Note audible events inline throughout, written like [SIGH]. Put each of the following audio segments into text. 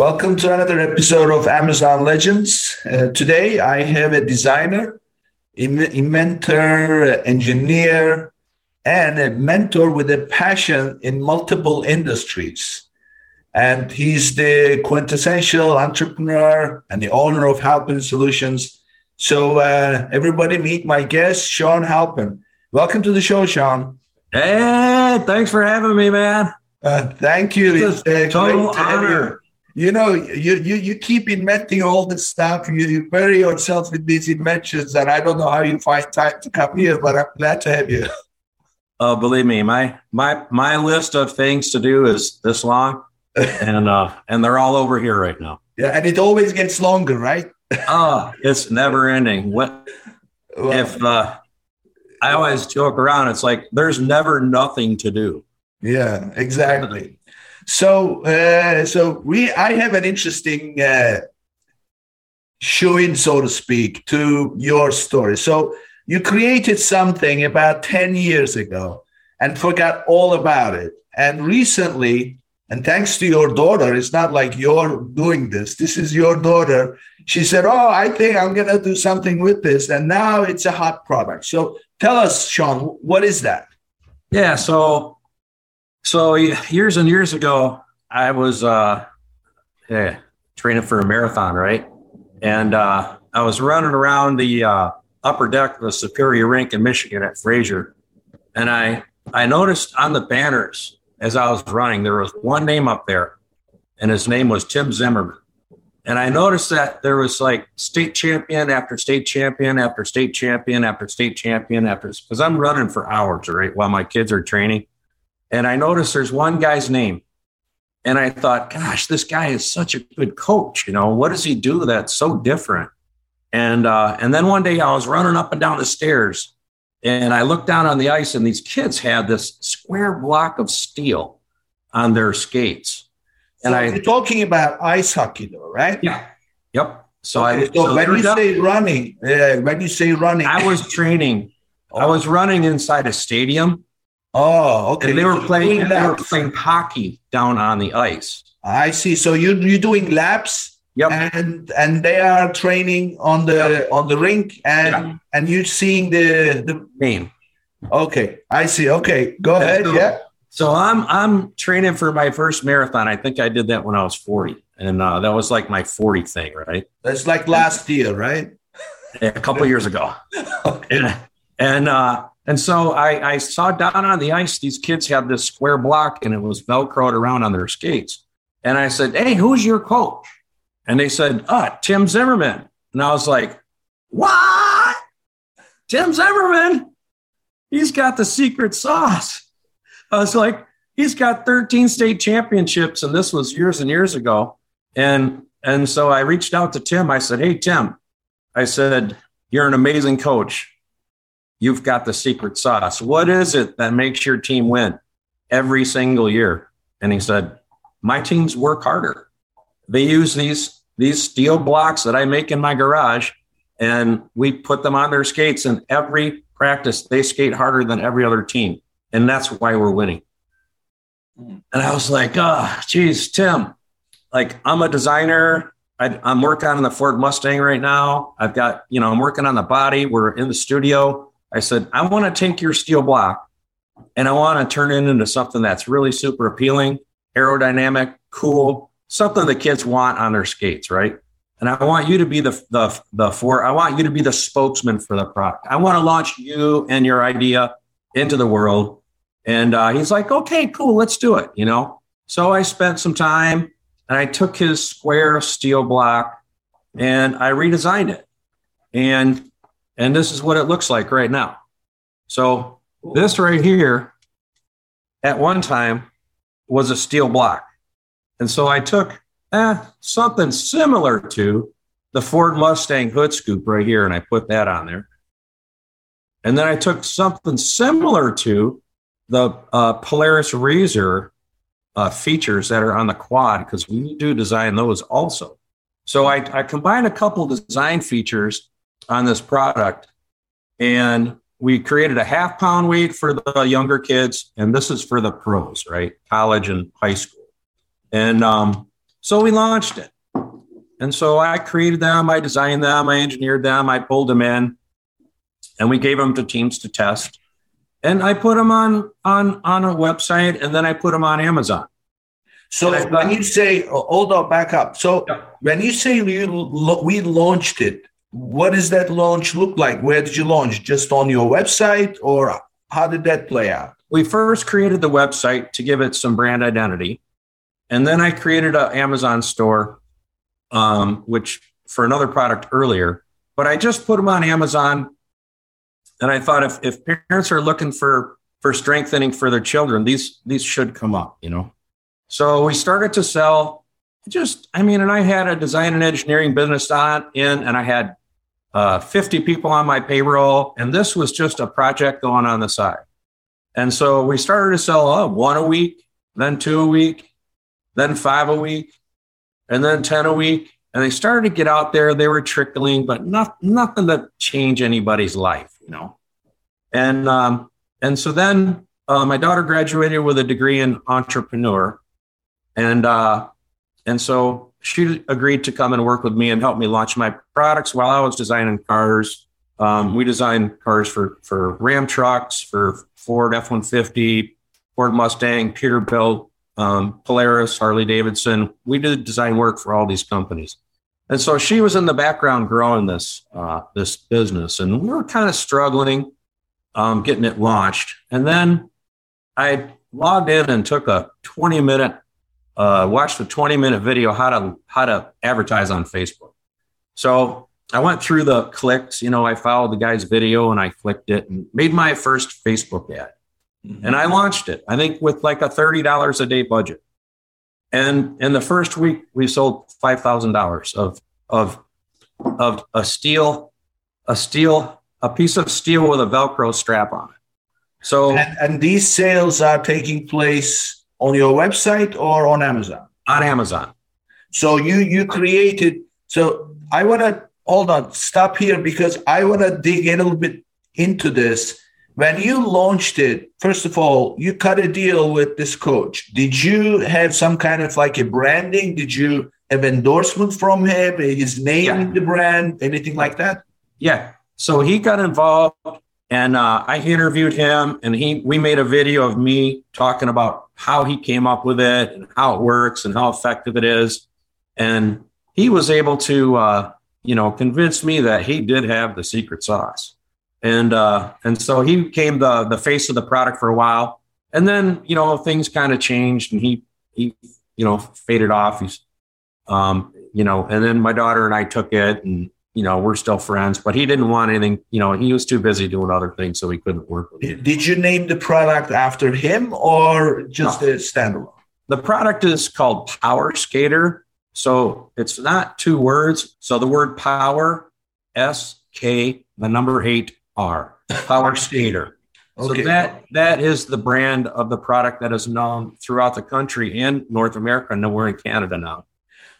Welcome to another episode of Amazon Legends. Uh, today I have a designer, inventor, engineer, and a mentor with a passion in multiple industries. And he's the quintessential entrepreneur and the owner of Halpin Solutions. So, uh, everybody, meet my guest, Sean Halpin. Welcome to the show, Sean. Hey, thanks for having me, man. Uh, thank you. It's a total honor. You know, you, you you keep inventing all this stuff. You, you bury yourself in these inventions, and I don't know how you find time to come here, but I'm glad to have you. Oh, believe me, my my my list of things to do is this long, [LAUGHS] and uh, and they're all over here right now. Yeah, and it always gets longer, right? [LAUGHS] oh, it's never ending. What well, if uh, I always joke around? It's like there's never nothing to do. Yeah, exactly. So, uh, so we, I have an interesting uh, showing, so to speak, to your story. So, you created something about 10 years ago and forgot all about it. And recently, and thanks to your daughter, it's not like you're doing this. This is your daughter. She said, Oh, I think I'm going to do something with this. And now it's a hot product. So tell us, Sean, what is that? Yeah. So, so years and years ago, I was uh, yeah, training for a marathon, right? And uh, I was running around the uh, upper deck of the Superior Rink in Michigan at Fraser, and I I noticed on the banners as I was running there was one name up there, and his name was Tim Zimmerman. And I noticed that there was like state champion after state champion after state champion after state champion after because I'm running for hours, right, while my kids are training. And I noticed there's one guy's name. And I thought, gosh, this guy is such a good coach. You know, what does he do that's so different? And uh, and then one day I was running up and down the stairs, and I looked down on the ice, and these kids had this square block of steel on their skates. And so I, you're talking about ice hockey, though, right? Yeah. Yep. So okay, I. So, so when you say running, uh, when you say running, I was training. I was running inside a stadium. Oh, okay. And they were playing. They were playing hockey down on the ice. I see. So you you're doing laps Yep. And and they are training on the yep. on the rink and yeah. and you're seeing the the game. Okay, I see. Okay, go ahead. So, yeah. So I'm I'm training for my first marathon. I think I did that when I was 40, and uh, that was like my 40 thing, right? That's like last year, right? a couple years ago. [LAUGHS] okay. And and uh, and so I, I saw down on the ice these kids had this square block and it was velcroed around on their skates. And I said, "Hey, who's your coach?" And they said, ah, Tim Zimmerman. And I was like, what? Tim Zimmerman? He's got the secret sauce. I was like, he's got 13 state championships. And this was years and years ago. And, and so I reached out to Tim. I said, hey, Tim, I said, you're an amazing coach. You've got the secret sauce. What is it that makes your team win every single year? And he said, my teams work harder. They use these these steel blocks that I make in my garage, and we put them on their skates. And every practice, they skate harder than every other team, and that's why we're winning. And I was like, oh, geez, Tim, like I'm a designer. I, I'm working on the Ford Mustang right now. I've got, you know, I'm working on the body. We're in the studio. I said, I want to take your steel block and I want to turn it into something that's really super appealing, aerodynamic, cool, something the kids want on their skates, right? And I want you to be the the the for I want you to be the spokesman for the product. I want to launch you and your idea into the world. And uh, he's like, okay, cool, let's do it. You know. So I spent some time and I took his square steel block and I redesigned it. And and this is what it looks like right now. So this right here, at one time, was a steel block. And so I took eh, something similar to the Ford Mustang hood scoop right here, and I put that on there. And then I took something similar to the uh, Polaris Razor uh, features that are on the quad because we do design those also. So I, I combined a couple design features on this product, and we created a half pound weight for the younger kids, and this is for the pros, right? College and high school. And um, so we launched it. And so I created them, I designed them, I engineered them, I pulled them in, and we gave them to teams to test. And I put them on on on a website, and then I put them on Amazon. So when you say, oh, hold on, back up. So yeah. when you say you, we launched it, what does that launch look like? Where did you launch? Just on your website, or how did that play out? We first created the website to give it some brand identity, and then I created an Amazon store, um, which for another product earlier. But I just put them on Amazon, and I thought if if parents are looking for for strengthening for their children, these these should come up, you know. So we started to sell just, I mean, and I had a design and engineering business on in, and I had uh, 50 people on my payroll, and this was just a project going on the side. And so we started to sell oh, one a week, then two a week, then five a week, and then 10 a week. And they started to get out there. They were trickling, but not, nothing to change anybody's life, you know. And um, and so then uh, my daughter graduated with a degree in entrepreneur, and uh, and so she agreed to come and work with me and help me launch my products while I was designing cars. Um, we designed cars for for Ram trucks, for Ford F one fifty, Ford Mustang, Peterbilt, um, Polaris, Harley Davidson. We did design work for all these companies, and so she was in the background growing this uh, this business, and we were kind of struggling um, getting it launched. And then I logged in and took a twenty minute uh, watched a 20 minute video how to how to advertise on Facebook. So I went through the clicks. You know, I followed the guy's video and I clicked it and made my first Facebook ad. Mm-hmm. And I launched it. I think with like a thirty dollars a day budget. And in the first week, we sold five thousand dollars of of of a steel a steel a piece of steel with a Velcro strap on it. So and, and these sales are taking place on your website or on Amazon? On Amazon. So you you created. So I want to hold on, stop here because I want to dig a little bit into this. When you launched it, first of all, you cut a deal with this coach. Did you have some kind of like a branding? Did you have endorsement from him? His name yeah. in the brand, anything like that? Yeah. So he got involved and uh, I interviewed him, and he we made a video of me talking about how he came up with it and how it works and how effective it is. And he was able to, uh, you know, convince me that he did have the secret sauce. And uh, and so he became the the face of the product for a while. And then you know things kind of changed, and he he you know faded off. He's um, you know, and then my daughter and I took it and you know, we're still friends, but he didn't want anything, you know, he was too busy doing other things, so he couldn't work with me. Did you name the product after him or just no. a standalone? The product is called Power Skater. So it's not two words. So the word power, S K, the number eight R, Power Skater. Okay. So that that is the brand of the product that is known throughout the country and North America. And we're in Canada now.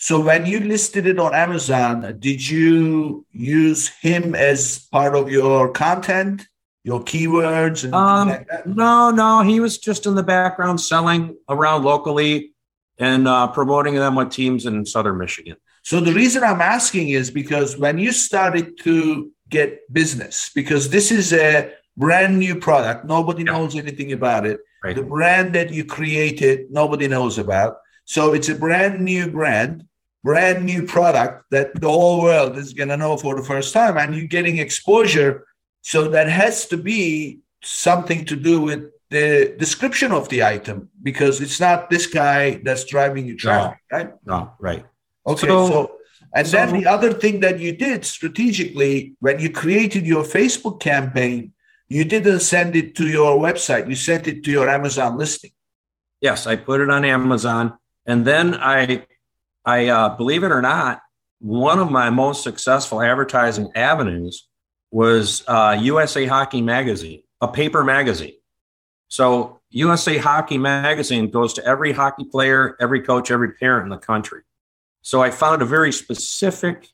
So when you listed it on Amazon, did you use him as part of your content, your keywords? And um, like no, no, he was just in the background selling around locally and uh, promoting them with teams in Southern Michigan. So the reason I'm asking is because when you started to get business, because this is a brand new product, nobody yeah. knows anything about it. Right. The brand that you created, nobody knows about. So it's a brand new brand brand new product that the whole world is going to know for the first time and you're getting exposure. So that has to be something to do with the description of the item because it's not this guy that's driving you traffic no, right? No right. Okay so, so and so, then the other thing that you did strategically when you created your facebook campaign you didn't send it to your website you sent it to your amazon listing. Yes i put it on amazon and then i I uh, believe it or not, one of my most successful advertising avenues was uh, USA Hockey Magazine, a paper magazine. So USA Hockey Magazine goes to every hockey player, every coach, every parent in the country. So I found a very specific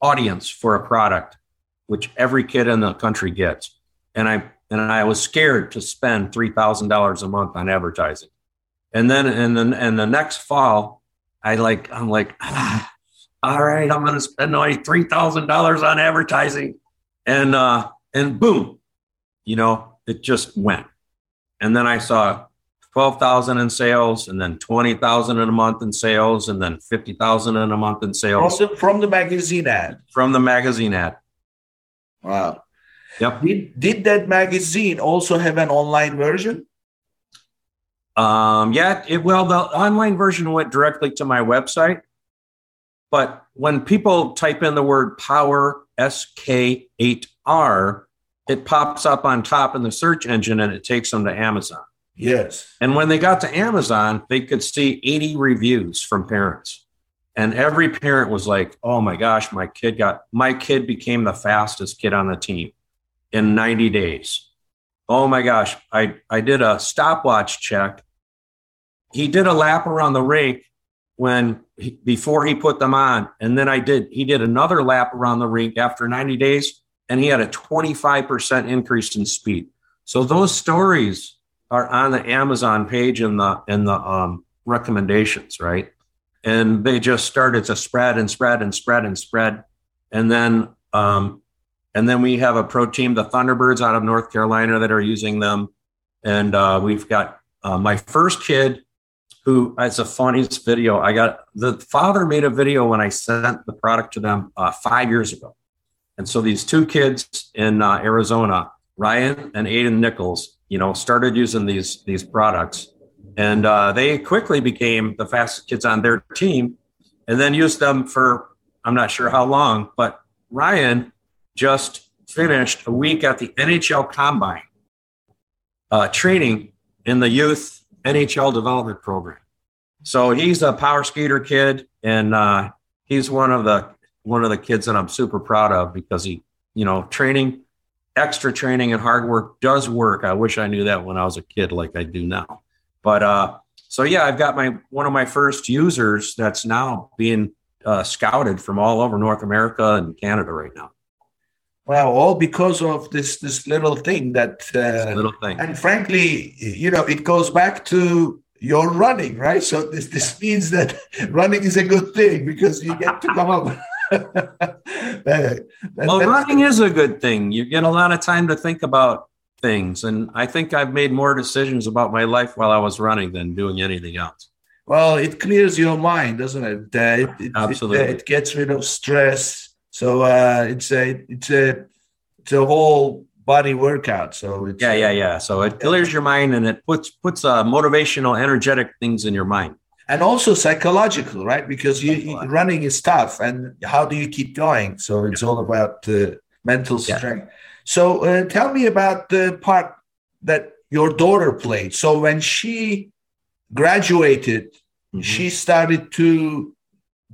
audience for a product, which every kid in the country gets. And I and I was scared to spend three thousand dollars a month on advertising. And then and then and the next fall, I like I'm like, ah, [SIGHS] all right, I'm gonna spend only three thousand dollars on advertising. And uh and boom, you know, it just went. And then I saw 12,000 in sales and then 20,000 in a month in sales and then 50,000 in a month in sales. From the, from the magazine ad. From the magazine ad. Wow. Yep. Did, did that magazine also have an online version? Um, yeah, it, well, the online version went directly to my website. But when people type in the word power SK8R, it pops up on top in the search engine and it takes them to Amazon. Yes. And when they got to Amazon, they could see 80 reviews from parents. And every parent was like, oh my gosh, my kid got, my kid became the fastest kid on the team in 90 days. Oh my gosh, I, I did a stopwatch check. He did a lap around the rink when he, before he put them on. And then I did, he did another lap around the rink after 90 days and he had a 25% increase in speed. So those stories are on the Amazon page in the in the um, recommendations, right? And they just started to spread and spread and spread and spread, and then um, and then we have a pro team, the Thunderbirds out of North Carolina, that are using them, and uh, we've got uh, my first kid. Who it's a funniest video. I got the father made a video when I sent the product to them uh, five years ago, and so these two kids in uh, Arizona, Ryan and Aiden Nichols, you know, started using these these products, and uh, they quickly became the fastest kids on their team, and then used them for I'm not sure how long, but Ryan just finished a week at the NHL Combine uh, training in the youth NHL development program. So he's a power skater kid, and uh, he's one of the one of the kids that I'm super proud of because he, you know, training, extra training and hard work does work. I wish I knew that when I was a kid like I do now. But uh, so yeah, I've got my one of my first users that's now being uh, scouted from all over North America and Canada right now. Wow, all because of this this little thing that uh, little thing. And frankly, you know, it goes back to your running, right? So this this means that [LAUGHS] running is a good thing because you get to come up [LAUGHS] that, well, running is a good thing. You get a lot of time to think about things. And I think I've made more decisions about my life while I was running than doing anything else. Well, it clears your mind, doesn't it? Uh, it, it Absolutely. It, uh, it, gets rid of stress. So uh, it's a it's a it's a whole body workout. So yeah, yeah, yeah. So it clears your mind and it puts puts uh, motivational, energetic things in your mind and also psychological, right? Because you, running is tough, and how do you keep going? So it's all about uh, mental strength. Yeah. So uh, tell me about the part that your daughter played. So when she graduated, mm-hmm. she started to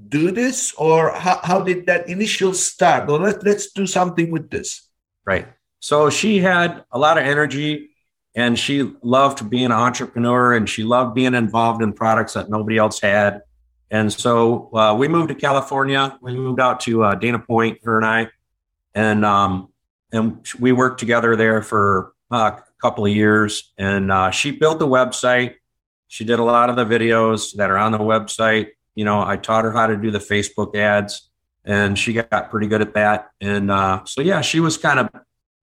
do this, or how, how did that initial start? Well, let, let's do something with this. Right. So she had a lot of energy and she loved being an entrepreneur and she loved being involved in products that nobody else had. And so uh, we moved to California. We moved out to uh, Dana Point, her and I, and um, and we worked together there for uh, a couple of years. And uh, she built the website. She did a lot of the videos that are on the website. You know, I taught her how to do the Facebook ads, and she got pretty good at that. And uh, so yeah, she was kind of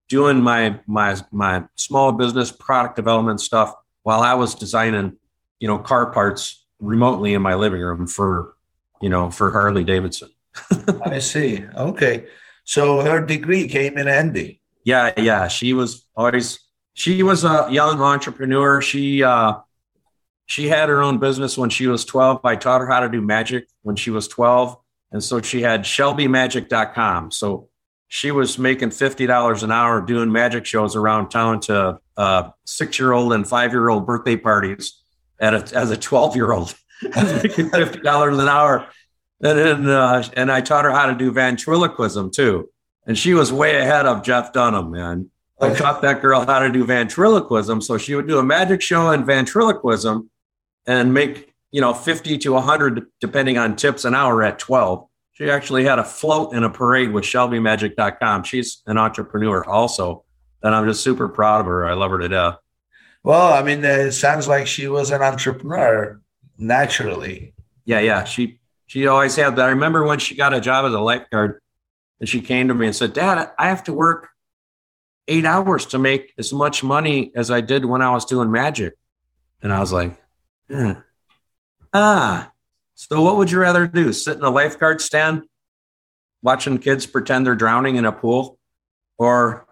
doing my my my small business product development stuff while I was designing, you know, car parts remotely in my living room for, you know, for Harley Davidson. [LAUGHS] I see. Okay. So her degree came in handy. Yeah, yeah. She was always she was a young entrepreneur. She uh she had her own business when she was 12. I taught her how to do magic when she was 12. And so she had shelbymagic.com. So she was making $50 an hour doing magic shows around town to uh, six year old and five year old birthday parties at a, as a 12 year old, [LAUGHS] making $50 an hour. And then, uh, and I taught her how to do ventriloquism too. And she was way ahead of Jeff Dunham, man. I taught that girl how to do ventriloquism. So she would do a magic show and ventriloquism and make, you know, 50 to 100, depending on tips an hour at 12. She actually had a float in a parade with shelbymagic.com. She's an entrepreneur also. And I'm just super proud of her. I love her to death. Well, I mean, it sounds like she was an entrepreneur naturally. Yeah, yeah. She she always had that. I remember when she got a job as a lifeguard and she came to me and said, Dad, I have to work eight hours to make as much money as I did when I was doing magic. And I was like, hmm. ah, so what would you rather do? Sit in a lifeguard stand watching kids pretend they're drowning in a pool? Or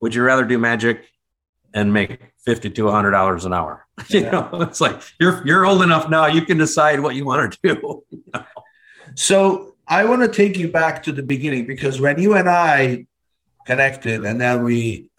would you rather do magic and make fifty to hundred dollars an hour? [LAUGHS] you know, it's like you're you're old enough now, you can decide what you want to do. [LAUGHS] So I want to take you back to the beginning because when you and I connected and then we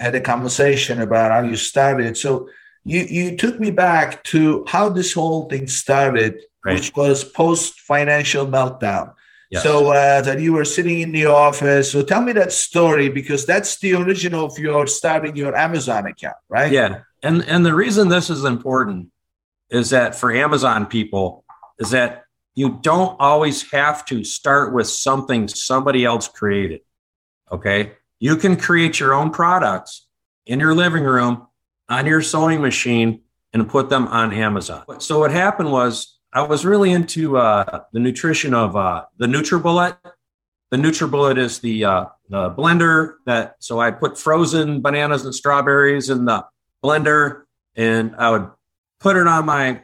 had a conversation about how you started. So you you took me back to how this whole thing started, right. which was post financial meltdown. Yes. So uh, that you were sitting in the office. So tell me that story because that's the original of your starting your Amazon account, right? Yeah, and and the reason this is important is that for Amazon people is that you don't always have to start with something somebody else created. Okay. You can create your own products in your living room on your sewing machine and put them on Amazon. So what happened was I was really into uh, the nutrition of uh, the NutriBullet. The NutriBullet is the, uh, the blender that, so I put frozen bananas and strawberries in the blender and I would put it on my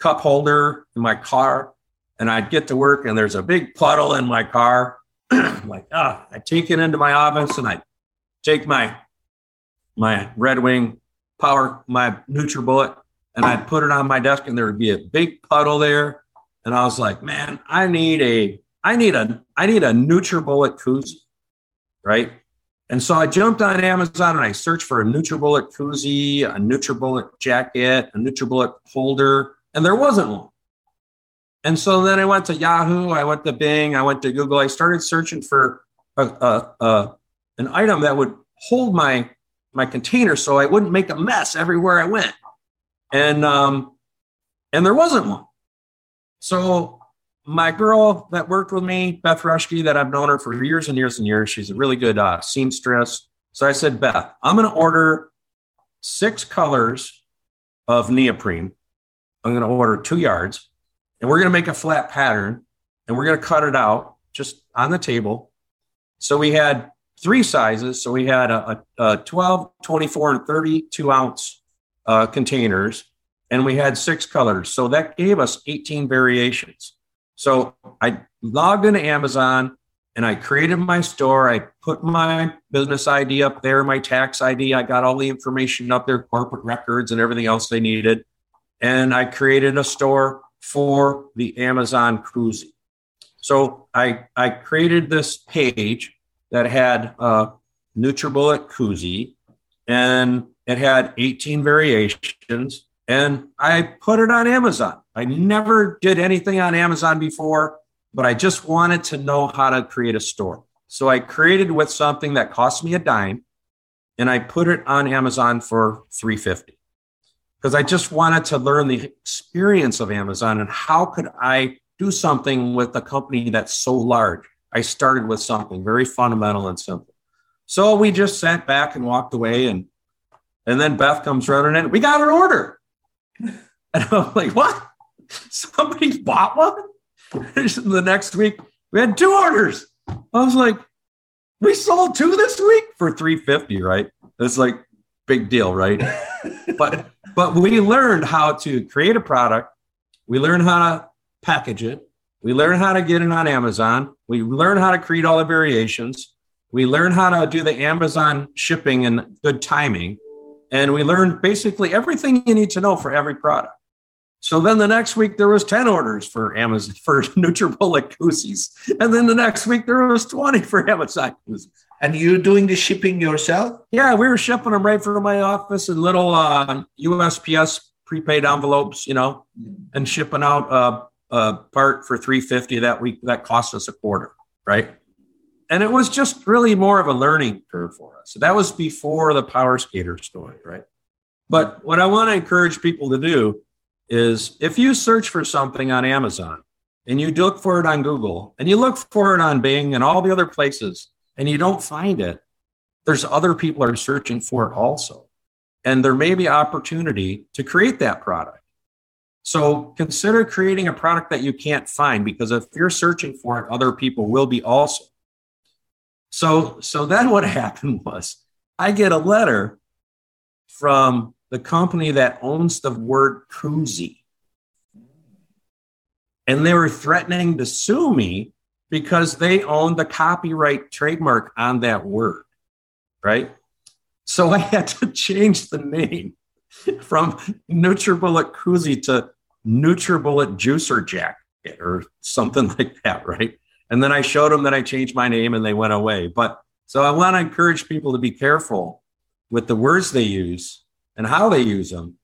cup holder in my car and I'd get to work and there's a big puddle in my car. I'm [CLEARS THROAT] like, ah, I take it into my office and I take my my Red Wing power, my NutriBullet, and I'd put it on my desk and there would be a big puddle there. And I was like, man, I need a I need a I need a NutriBullet koozie, right? And so I jumped on Amazon and I searched for a NutriBullet koozie, a NutriBullet jacket, a NutriBullet holder, and there wasn't one. And so then I went to Yahoo, I went to Bing, I went to Google. I started searching for a, a, a, an item that would hold my my container so I wouldn't make a mess everywhere I went. And um, and there wasn't one. So my girl that worked with me, Beth Rushke, that I've known her for years and years and years, she's a really good uh, seamstress. So I said, Beth, I'm going to order six colors of neoprene. I'm going to order two yards and we're going to make a flat pattern and we're going to cut it out just on the table. So we had three sizes. So we had a, a, a 12, 24, and 32 ounce uh, containers, and we had six colors. So that gave us 18 variations. So I logged into Amazon and I created my store. I put my business ID up there, my tax ID. I got all the information up there, corporate records, and everything else they needed. And I created a store for the Amazon koozie. So I, I created this page that had a NutriBullet koozie and it had 18 variations and I put it on Amazon. I never did anything on Amazon before, but I just wanted to know how to create a store. So I created with something that cost me a dime and I put it on Amazon for 350 because I just wanted to learn the experience of Amazon and how could I do something with a company that's so large. I started with something very fundamental and simple. So we just sat back and walked away and and then Beth comes running in. We got an order. [LAUGHS] And I'm like, what? Somebody bought one? [LAUGHS] the next week, we had two orders. I was like, we sold two this week for 350, right? It's like big deal, right? [LAUGHS] but but we learned how to create a product. We learned how to package it. We learn how to get it on Amazon. We learn how to create all the variations. We learn how to do the Amazon shipping and good timing. And we learn basically everything you need to know for every product. So then the next week there was 10 orders for Amazon for [LAUGHS] NutriBullet koozies. And then the next week there was 20 for Amazon koozies. And you're doing the shipping yourself? Yeah, we were shipping them right from my office in little uh, USPS prepaid envelopes, you know, and shipping out uh, a part for 350 that we that cost us a quarter, right? And it was just really more of a learning curve for us. So that was before the power skater story, right? But what I want to encourage people to do is if you search for something on Amazon and you look for it on Google and you look for it on Bing and all the other places and you don't find it, there's other people are searching for it also. And there may be opportunity to create that product. So consider creating a product that you can't find because if you're searching for it, other people will be also. So, so then what [LAUGHS] happened was I get a letter from the company that owns the word koozie. And they were threatening to sue me because they own the copyright trademark on that word. Right. So [LAUGHS] I had to change the name [LAUGHS] from NutriBullet Koozie to NutriBullet Juicer Jacket or something [LAUGHS] like that, right? And then I showed them that I changed my name and they went away. But so I want to encourage people to be careful with the words they use and how they use them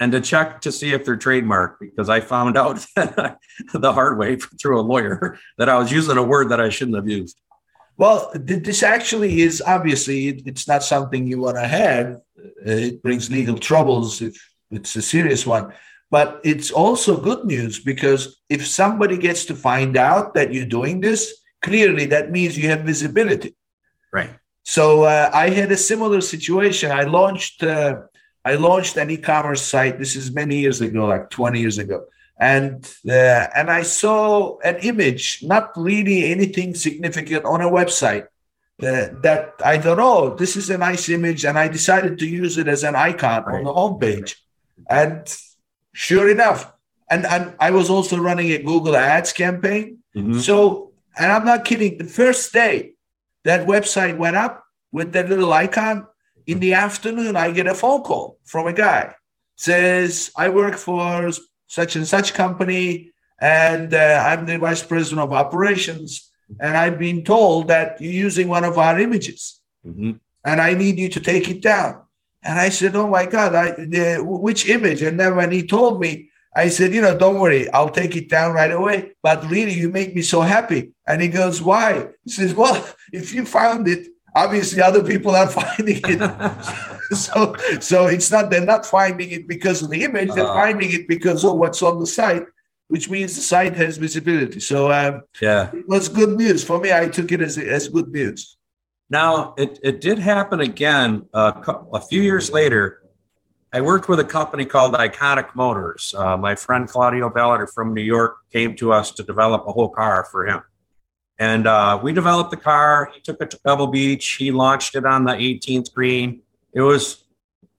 and to check to see if they're trademarked because I found out [LAUGHS] the hard way through a lawyer that I was using a word that I shouldn't have used. Well, this actually is obviously it's not something you want to have. It brings legal troubles if it's a serious one. But it's also good news because if somebody gets to find out that you're doing this, clearly that means you have visibility. Right. So uh, I had a similar situation. I launched uh, I launched an e-commerce site. This is many years ago, like 20 years ago and uh, and I saw an image, not really anything significant on a website. Uh, that I thought, oh, this is a nice image, and I decided to use it as an icon right. on the homepage. And sure enough, and, and I was also running a Google Ads campaign. Mm-hmm. So, and I'm not kidding. The first day that website went up with that little icon, in the afternoon, I get a phone call from a guy says, I work for such and such company, and uh, I'm the vice president of operations, and I've been told that you're using one of our images, mm-hmm. and I need you to take it down. And I said, "Oh my God, I, the, which image?" And then when he told me, I said, "You know, don't worry, I'll take it down right away." But really, you make me so happy. And he goes, "Why?" He says, "Well, [LAUGHS] if you found it, obviously other people are [LAUGHS] finding it. So so it's not they're not finding it because of the image they're uh, finding it because of what's on the site which means the site has visibility. So um, yeah. it was good news. For me i took it as, as good news. Now it, it did happen again uh, a few years later. I worked with a company called iconic motors. Uh, my friend claudio Ballard from new york came to us to develop a whole car for him and uh, we developed the car. He took it to Pebble Beach. He launched it on the 18th green. It was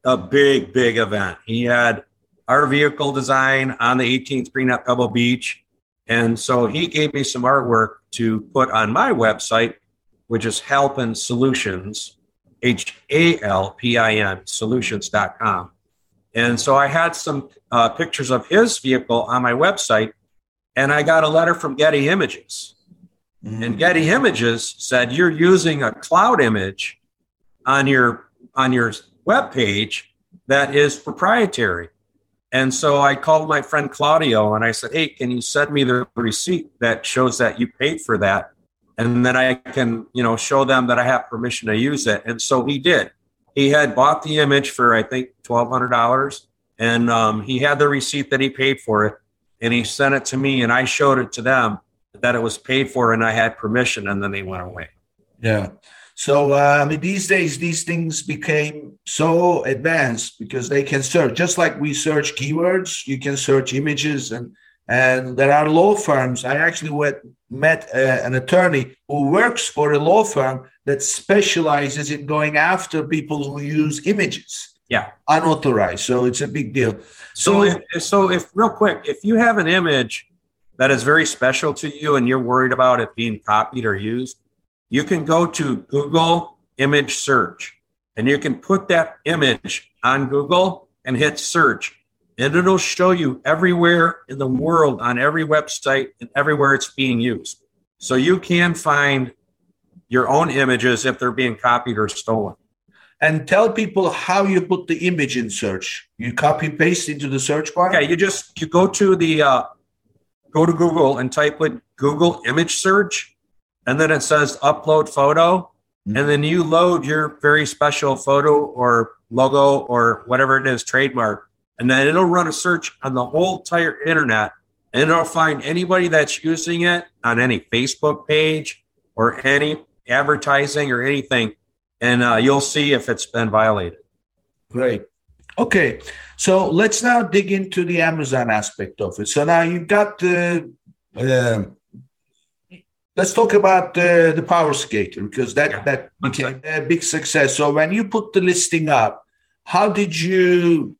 a big, big event. He had our vehicle design on the 18th green at Pebble Beach. And so he gave me some artwork to put on my website, which is Halpin Solutions, H A L P I N solutions.com. And so I had some uh, pictures of his vehicle on my website, and I got a letter from Getty Images Mm-hmm. And Getty Images said you're using a cloud image on your on your web page that is proprietary. And so I called my friend Claudio and I said, "Hey, can you send me the receipt that shows that you paid for that?" And then I can, you know, show them that I have permission to use it. And so he did. He had bought the image for I think twelve hundred dollars, and um, he had the receipt that he paid for it, and he sent it to me, and I showed it to them that it was paid for and I had permission, and then they went away. Yeah. So uh, I mean, these days these things became so advanced because they can search just like we search keywords. You can search images and and there are law firms. I actually went, met uh, an attorney who works for a law firm that specializes in going after people who use images. Yeah, unauthorized. So it's a big deal. So, so if, so if real quick, if you have an image that is very special to you and you're worried about it being copied or used, you can go to Google image search and you can put that image on Google and hit search. And it'll show you everywhere in the world on every website and everywhere it's being used. So you can find your own images if they're being copied or stolen. And tell people how you put the image in search. You copy paste into the search bar. Yeah, you just you go to the uh, go to Google and type in Google image search, and then it says upload photo, mm-hmm. and then you load your very special photo or logo or whatever it is, trademark, and then it'll run a search on the whole entire internet, and it'll find anybody that's using it on any Facebook page or any advertising or anything, and uh, you'll see if it's been violated. Great. Okay, so let's now dig into the Amazon aspect of it. So now you've got the. Uh, let's talk about uh, the Power Skater because that yeah. that became a big success. So when you put the listing up, how did you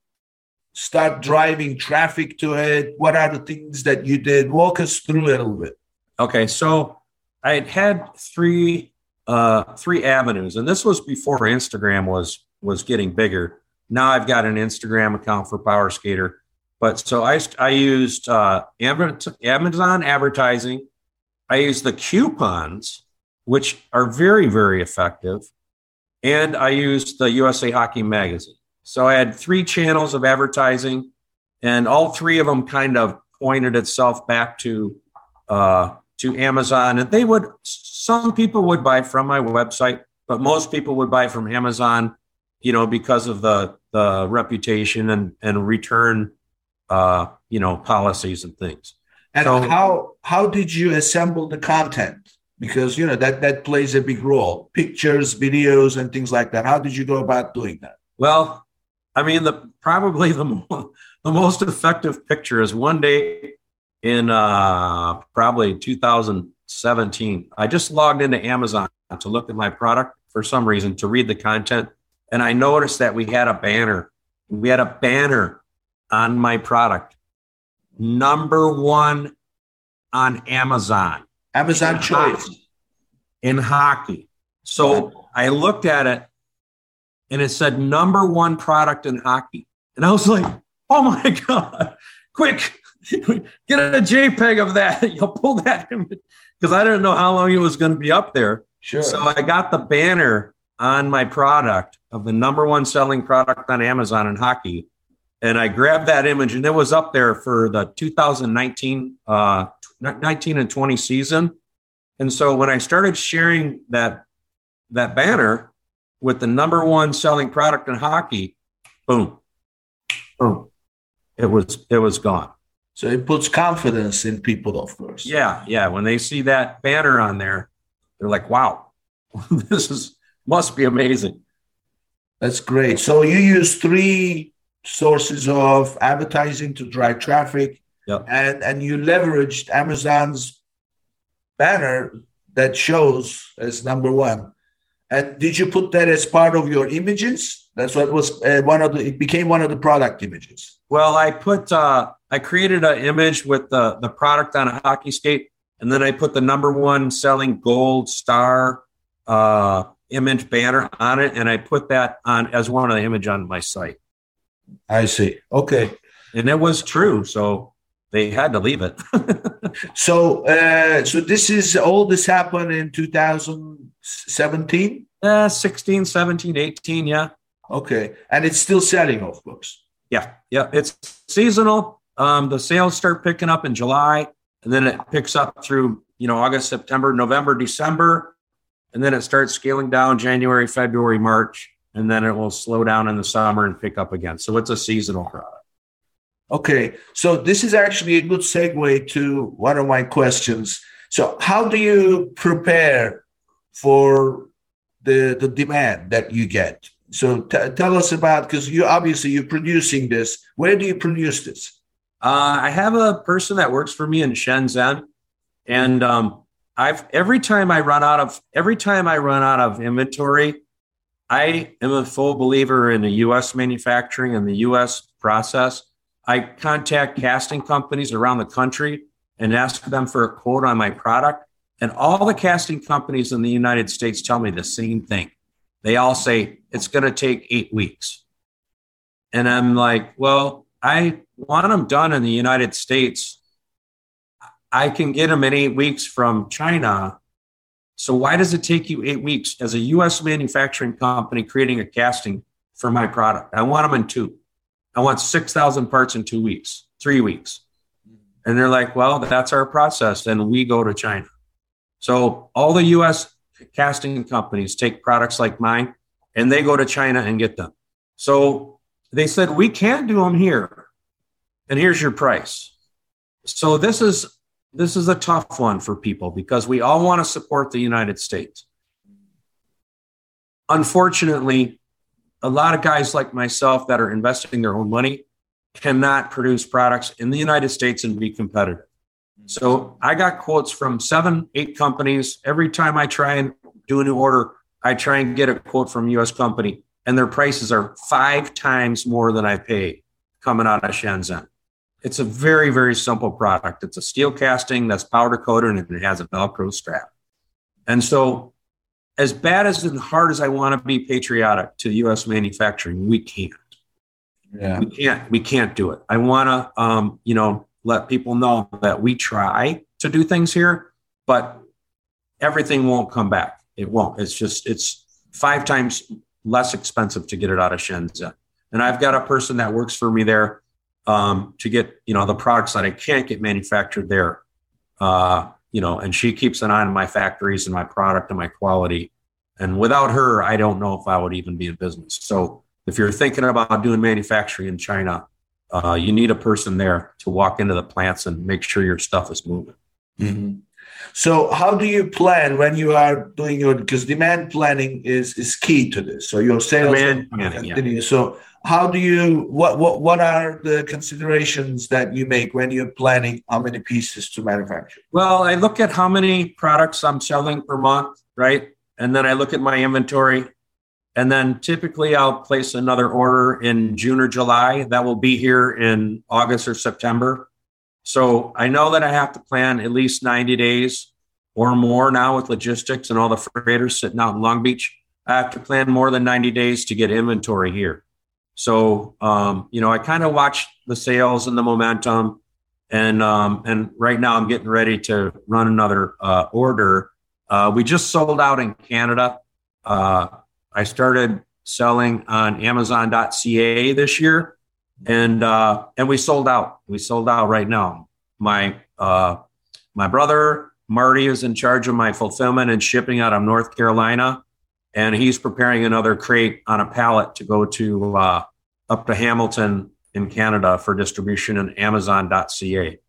start driving traffic to it? What are the things that you did? Walk us through a little bit. Okay, so I had had three uh, three avenues, and this was before Instagram was was getting bigger. Now I've got an Instagram account for Power Skater, but so I I used uh, Amazon advertising. I used the coupons, which are very very effective, and I used the USA Hockey Magazine. So I had three channels of advertising, and all three of them kind of pointed itself back to uh, to Amazon, and they would. Some people would buy from my website, but most people would buy from Amazon. You know, because of the the reputation and and return, uh, you know, policies and things. And so, how how did you assemble the content? Because you know that that plays a big role. Pictures, videos, and things like that. How did you go about doing that? Well, I mean, the probably the the most effective picture is one day in uh, probably 2017. I just logged into Amazon to look at my product for some reason to read the content, and I noticed that we had a banner. We had a banner on my product, number one on Amazon. Amazon choice in hockey. So I looked at it, and it said number one product in hockey, and I was like, "Oh my [LAUGHS] god! Quick, [LAUGHS] get a JPEG of that. [LAUGHS] You'll pull that because I didn't know how long it was going to be up there. Sure. So I got the banner on my product of the number one selling product on Amazon in hockey. And I grabbed that image and it was up there for the 2019 uh, 19 and 20 season. And so when I started sharing that that banner with the number one selling product in hockey, boom, boom, it was it was gone. So it puts confidence in people, of course. Yeah, yeah. When they see that banner on there, they're like, "Wow, [LAUGHS] this is must be amazing." That's great. So you use three sources of advertising to drive traffic, yep. and and you leveraged Amazon's banner that shows as number one. And did you put that as part of your images? That's what was uh, one of the. It became one of the product images. Well, I put uh, I created an image with the the product on a hockey skate, and then I put the number one selling gold star uh, image banner on it, and I put that on as one of the image on my site. I see. Okay, and it was true, so they had to leave it. [LAUGHS] so, uh, so this is all this happened in 2017. Uh, 16, 17, 18, yeah. Okay, and it's still selling, of course. Yeah, yeah, it's seasonal. Um, the sales start picking up in July, and then it picks up through you know August, September, November, December, and then it starts scaling down January, February, March, and then it will slow down in the summer and pick up again. So it's a seasonal product. Okay, so this is actually a good segue to one of my questions. So, how do you prepare for the the demand that you get? So t- tell us about because you obviously you're producing this. Where do you produce this? Uh, I have a person that works for me in Shenzhen, and um, I've every time I run out of every time I run out of inventory, I am a full believer in the U.S. manufacturing and the U.S. process. I contact casting companies around the country and ask them for a quote on my product, and all the casting companies in the United States tell me the same thing they all say it's going to take eight weeks. And I'm like, well, I want them done in the United States. I can get them in eight weeks from China. So why does it take you eight weeks as a US manufacturing company creating a casting for my product? I want them in two. I want 6,000 parts in two weeks, three weeks. And they're like, well, that's our process. And we go to China. So all the US casting companies take products like mine and they go to China and get them. So they said, we can't do them here. And here's your price. So this is this is a tough one for people because we all want to support the United States. Unfortunately, a lot of guys like myself that are investing their own money cannot produce products in the United States and be competitive. So I got quotes from seven, eight companies. Every time I try and do a new order, I try and get a quote from US company, and their prices are five times more than I pay coming out of Shenzhen. It's a very, very simple product. It's a steel casting that's powder coated and it has a Velcro strap. And so, as bad as and hard as I want to be patriotic to US manufacturing, we can't. Yeah. We can't, we can't do it. I want to, um, you know, let people know that we try to do things here, but everything won't come back. It won't. It's just, it's five times less expensive to get it out of Shenzhen. And I've got a person that works for me there um, to get, you know, the products that I can't get manufactured there. Uh, you know, and she keeps an eye on my factories and my product and my quality. And without her, I don't know if I would even be in business. So if you're thinking about doing manufacturing in China, uh, you need a person there to walk into the plants and make sure your stuff is moving. Mm-hmm. So, how do you plan when you are doing your because demand planning is is key to this. So your sales demand planning, yeah. So, how do you what what what are the considerations that you make when you're planning how many pieces to manufacture? Well, I look at how many products I'm selling per month, right? And then I look at my inventory and then typically I'll place another order in June or July that will be here in August or September. So I know that I have to plan at least 90 days or more now with logistics and all the freighters sitting out in Long Beach. I have to plan more than 90 days to get inventory here. So, um, you know, I kind of watch the sales and the momentum. And, um, and right now I'm getting ready to run another uh, order. Uh, we just sold out in Canada. Uh, I started selling on Amazon.ca this year, and uh, and we sold out. We sold out right now. My uh, my brother Marty is in charge of my fulfillment and shipping out of North Carolina, and he's preparing another crate on a pallet to go to uh, up to Hamilton in Canada for distribution in Amazon.ca.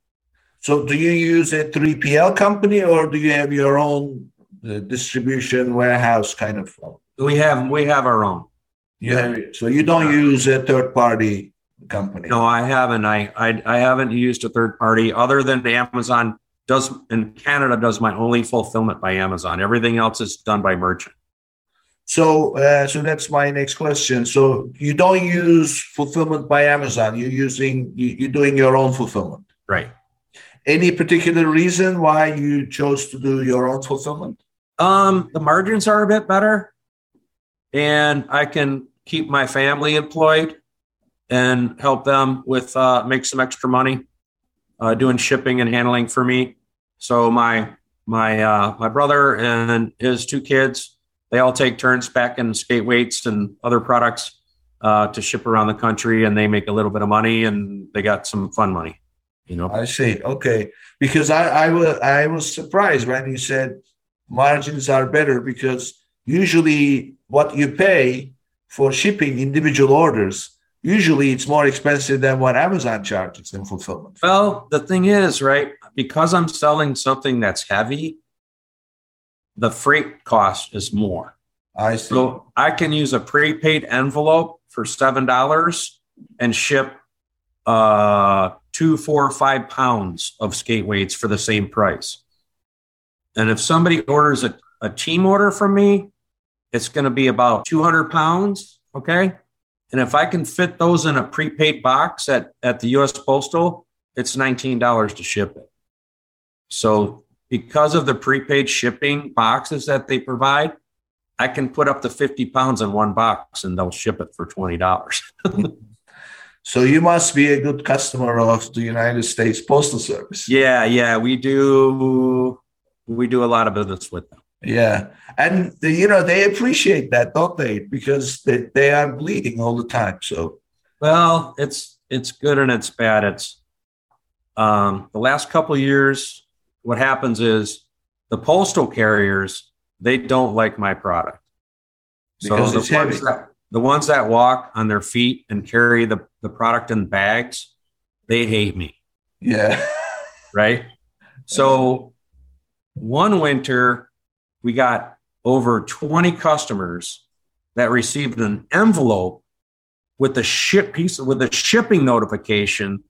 So, do you use a 3PL company or do you have your own uh, distribution warehouse kind of? We have we have our own. You have, so you don't use a third party company. No, I haven't. I, I I haven't used a third party other than Amazon does in Canada does my only fulfillment by Amazon. Everything else is done by merchant. So, uh, so that's my next question. So, you don't use fulfillment by Amazon. You're using you, are doing your own fulfillment, right? Any particular reason why you chose to do your own fulfillment? Um, the margins are a bit better and I can keep my family employed and help them with uh, make some extra money uh, doing shipping and handling for me. So my my uh, my brother and his two kids, they all take turns packing skate weights and other products uh, to ship around the country, and they make a little bit of money, and they got some fun money. You know, I see. Okay, because I I was I was surprised when you said margins are better because usually what you pay for shipping individual orders usually it's more expensive than what amazon charges in fulfillment well the thing is right because i'm selling something that's heavy the freight cost is more i see. so i can use a prepaid envelope for seven dollars and ship uh two four five pounds of skate weights for the same price and if somebody orders a, a team order from me it's going to be about 200 pounds. Okay. And if I can fit those in a prepaid box at, at the US Postal, it's $19 to ship it. So, because of the prepaid shipping boxes that they provide, I can put up to 50 pounds in one box and they'll ship it for $20. [LAUGHS] so, you must be a good customer of the United States Postal Service. Yeah, yeah, we do. We do a lot of business with them. Yeah. And, the, you know, they appreciate that, don't they? Because they, they are bleeding all the time. So, well, it's, it's good and it's bad. It's, um, the last couple of years, what happens is the postal carriers they don't like my product. Because so the ones, that, the ones that walk on their feet and carry the, the product in bags, they hate me, Yeah. [LAUGHS] right? So one winter, we got over 20 customers that received an envelope with the ship piece with a shipping notification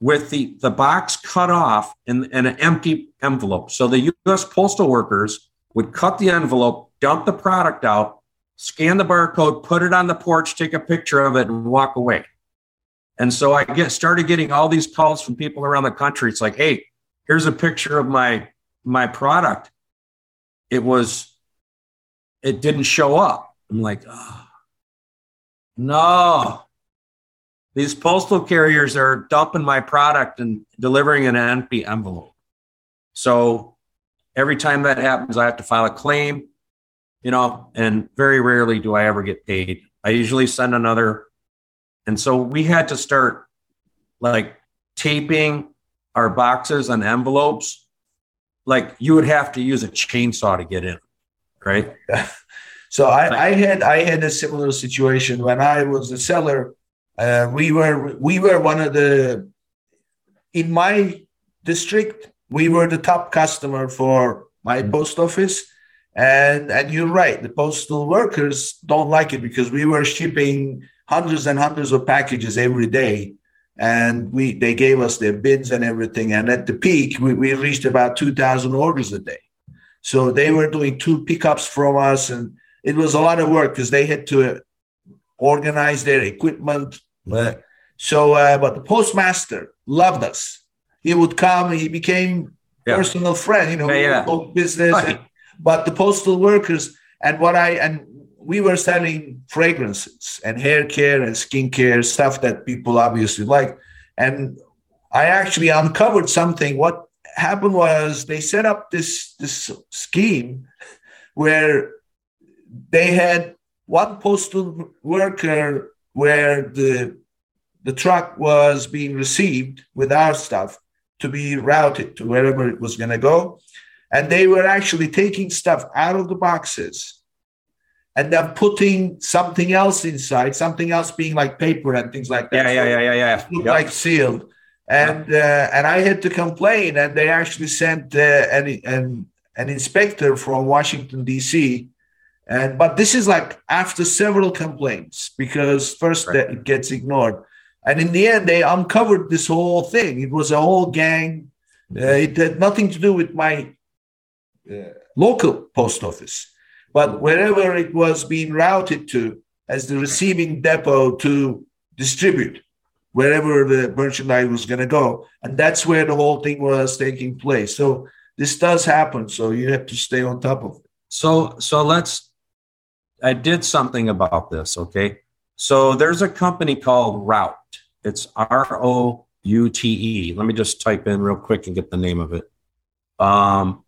with the, the box cut off and, in an empty envelope. So the US postal workers would cut the envelope, dump the product out, scan the barcode, put it on the porch, take a picture of it, and walk away. And so I get started getting all these calls from people around the country. It's like, hey, here's a picture of my my product. It was, it didn't show up. I'm like, oh, no. These postal carriers are dumping my product and delivering an empty envelope. So every time that happens, I have to file a claim, you know, and very rarely do I ever get paid. I usually send another. And so we had to start like taping our boxes and envelopes. Like you would have to use a chainsaw to get in, right? [LAUGHS] So I, I had I had a similar situation when I was a seller. Uh, we were we were one of the in my district. We were the top customer for my post office, and and you're right. The postal workers don't like it because we were shipping hundreds and hundreds of packages every day, and we they gave us their bids and everything. And at the peak, we, we reached about two thousand orders a day. So they were doing two pickups from us and it was a lot of work because they had to organize their equipment. So, uh, but the postmaster loved us. He would come. He became Yeah. personal friend. You know, Yeah, yeah. business. Right. and- but the postal workers and what I and we were selling fragrances and hair care and skincare stuff that people obviously like. And I actually uncovered something. What happened was they set up this this scheme where they had one postal worker where the the truck was being received with our stuff to be routed to wherever it was going to go and they were actually taking stuff out of the boxes and then putting something else inside something else being like paper and things like that Yeah, yeah, yeah, yeah, yeah. looked Yep. like sealed. And uh, and I had to complain, and they actually sent uh, an, an an inspector from Washington D.C. And but this is like after several complaints because first Right. it gets ignored, and in the end they uncovered this whole thing. It was a whole gang. Uh, it had nothing to do with my uh, local post office, but wherever it was being routed to as the receiving depot to distribute wherever the merchandise was going to go. And that's where the whole thing was taking place. So this does happen. So you have to stay on top of it. So so let's I did something about this, okay? So there's a company called Route. It's R O U T E. Let me just type in real quick and get the name of it. Um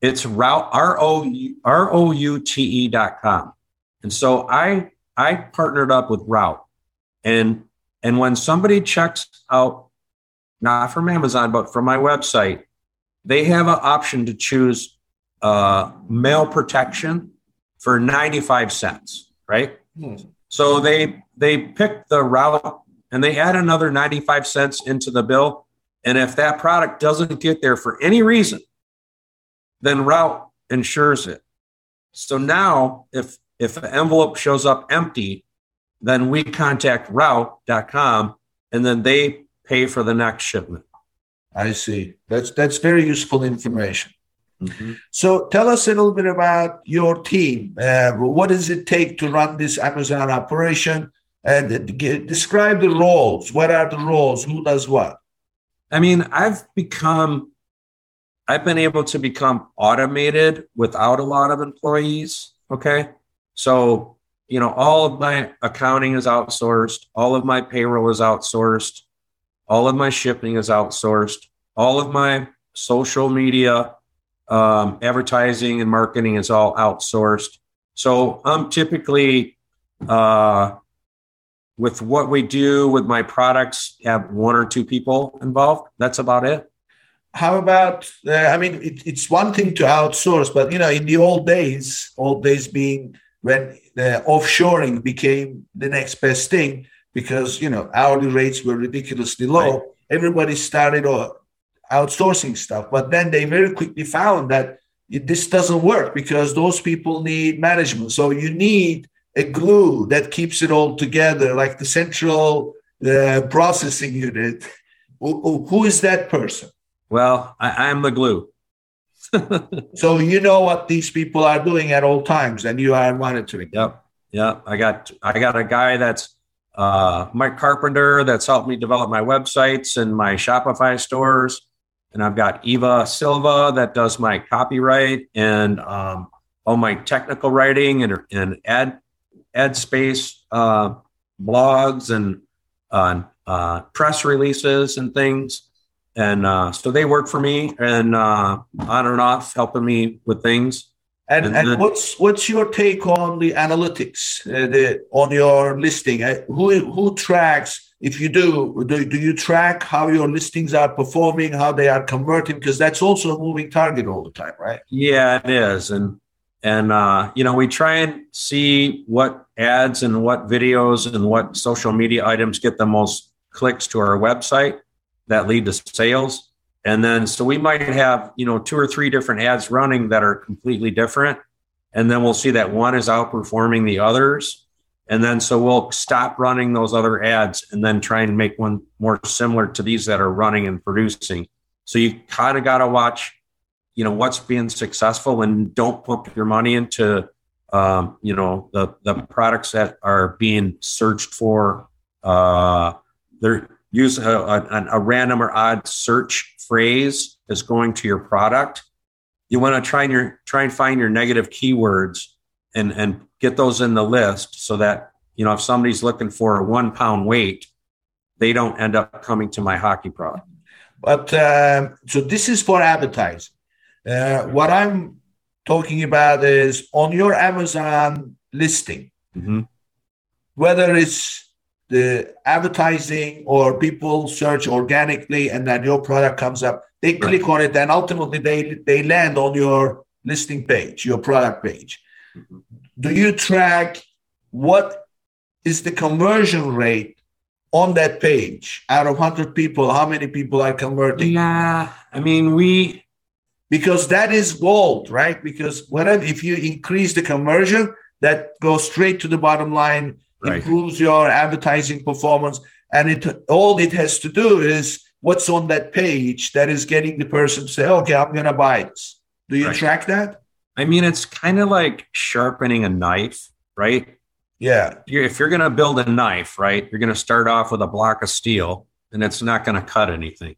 it's Route R O R O U T E dot com. And so I I partnered up with Route. And and when somebody checks out not from Amazon but from my website, they have an option to choose uh, mail protection for 95 cents, right? Hmm. So they they pick the route and they add another 95 cents into the bill. And if that product doesn't get there for any reason, then route insures it. So now if if an envelope shows up empty, then we contact route.com and then they pay for the next shipment. I see. That's that's very useful information. So tell us a little bit about your team. Uh, what does it take to run this Amazon operation? And describe the roles. What are the roles? Who does what? I mean, I've become, I've been able to become automated without a lot of employees. Okay. So, you know, all of my accounting is outsourced, all of my payroll is outsourced, all of my shipping is outsourced, all of my social media, um, advertising and marketing is all outsourced. So I'm typically, uh, with what we do with my products, have one or two people involved. That's about it. How about? Uh, I mean, it, it's one thing to outsource, but you know, in the old days, old days being when uh, offshoring became the next best thing because you know hourly rates were ridiculously low. Right. Everybody started outsourcing stuff, but then they very quickly found that it, this doesn't work because those people need management. So you need a glue that keeps it all together, like the central uh, processing unit. Who, who is that person? Well, I, am the glue. [LAUGHS] so you know what these people are doing at all times, and you are monitoring. Yep, yep. I got I got a guy that's uh, Mike Carpenter that's helped me develop my websites and my Shopify stores, and I've got Eva Silva that does my copyright and um, all my technical writing and and ad ad space uh, blogs and uh, uh, press releases and things. And uh, so they work for me and uh, on and off, helping me with things. And, and, and what's what's your take on the analytics uh, the, on your listing? Uh, who who tracks? If you do, do, do you track how your listings are performing, how they are converting? Because that's also a moving target all the time, right? Yeah, it is. And and uh, you know we try and see what ads and what videos and what social media items get the most clicks to our website that lead to sales. And then so we might have you know two or three different ads running that are completely different. And then we'll see that one is outperforming the others. And then so we'll stop running those other ads and then try and make one more similar to these that are running and producing. So you kind of got to watch you know what's being successful and don't put your money into um, you know the the products that are being searched for. Uh, they're use a, a, a random or odd search phrase is going to your product. You want to try and your try and find your negative keywords and and get those in the list so that you know if somebody's looking for a one pound weight they don't end up coming to my hockey product. But uh, so this is for advertising. Uh, what I'm talking about is on your Amazon listing, mm-hmm. whether it's the advertising or people search organically and then your product comes up, they right. click on it and ultimately they, they land on your listing page, your product page. Mm-hmm. Do you track what is the conversion rate on that page out of 100 people how many people are converting yeah i mean we because that is gold, right? Because whatever, if you increase the conversion, that goes straight to the bottom line, right. improves your advertising performance, and it all it has to do is what's on that page that is getting the person to say, "Okay, I'm going to buy this." Do you right. track that? I mean, it's kind of like sharpening a knife, right? Yeah. If you're going to build a knife, right, you're going to start off with a block of steel, and it's not going to cut anything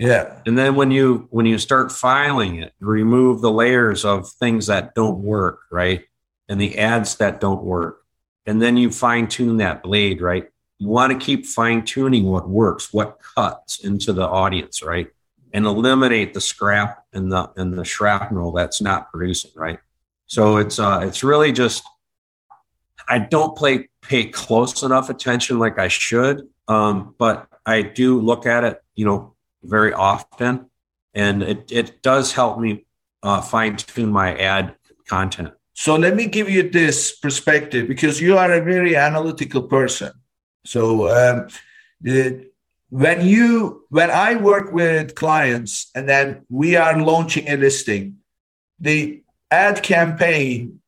yeah. And then when you when you start filing it, remove the layers of things that don't work, right? And the ads that don't work. And then you fine tune that blade, right? You want to keep fine tuning what works, what cuts into the audience, right? And eliminate the scrap and the and the shrapnel that's not producing, right? So it's uh it's really just I don't play pay close enough attention like I should. Um, but I do look at it, you know, very often, and it it does help me uh, fine tune my ad content. So let me give you this perspective because you are a very analytical person. So um, when you when I work with clients and then we are launching a listing, the ad campaign